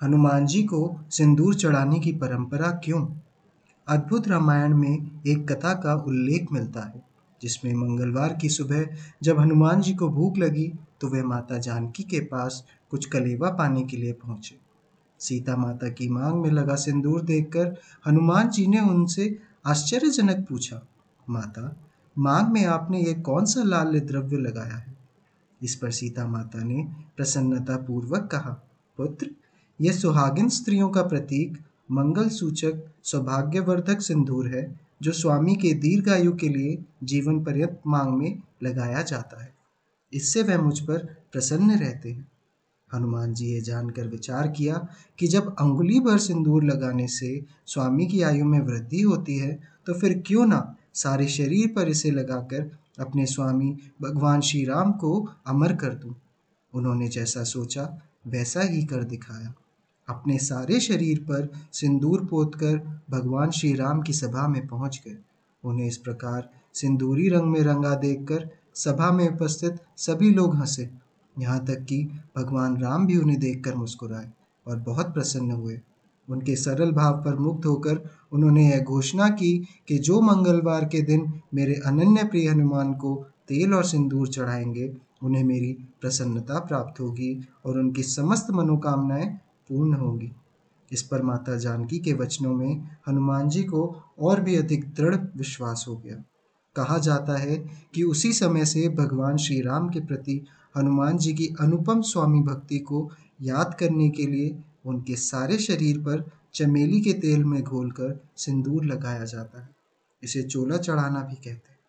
हनुमान जी को सिंदूर चढ़ाने की परंपरा क्यों? अद्भुत रामायण में एक कथा का उल्लेख मिलता है, जिसमें मंगलवार की सुबह जब हनुमान जी को भूख लगी तो वे माता जानकी के पास कुछ कलेवा पाने के लिए पहुँचे। सीता माता की मांग में लगा सिंदूर देखकर हनुमान जी ने उनसे आश्चर्यजनक पूछा, माता, मांग में आपने ये कौन सा लाल द्रव्य लगाया है? इस पर सीता माता ने प्रसन्नता पूर्वक कहा, पुत्र यह सुहागिन स्त्रियों का प्रतीक मंगल सूचक सौभाग्यवर्धक सिंदूर है, जो स्वामी के दीर्घायु के लिए जीवन पर्यंत मांग में लगाया जाता है। इससे वह मुझ पर प्रसन्न रहते हैं। हनुमान जी ये जानकर विचार किया कि जब अंगुली भर सिंदूर लगाने से स्वामी की आयु में वृद्धि होती है तो फिर क्यों ना सारे शरीर पर इसे लगाकर अपने स्वामी भगवान श्री राम को अमर कर दूँ। उन्होंने जैसा सोचा, वैसा ही कर दिखाया। अपने सारे शरीर पर सिंदूर पोतकर भगवान श्री राम की सभा में पहुँच गए। उन्हें इस प्रकार सिंदूरी रंग में रंगा देखकर सभा में उपस्थित सभी लोग हंसे। यहाँ तक कि भगवान राम भी उन्हें देखकर मुस्कुराए और बहुत प्रसन्न हुए। उनके सरल भाव पर मुक्त होकर उन्होंने यह घोषणा की कि जो मंगलवार के दिन मेरे अनन्य प्रिय हनुमान को तेल और सिंदूर चढ़ाएँगे, उन्हें मेरी प्रसन्नता प्राप्त होगी और उनकी समस्त मनोकामनाएँ पूर्ण होंगी। इस पर माता जानकी के वचनों में हनुमान जी को और भी अधिक दृढ़ विश्वास हो गया। कहा जाता है कि उसी समय से भगवान श्री राम के प्रति हनुमान जी की अनुपम स्वामी भक्ति को याद करने के लिए उनके सारे शरीर पर चमेली के तेल में घोलकर सिंदूर लगाया जाता है। इसे चोला चढ़ाना भी कहते हैं।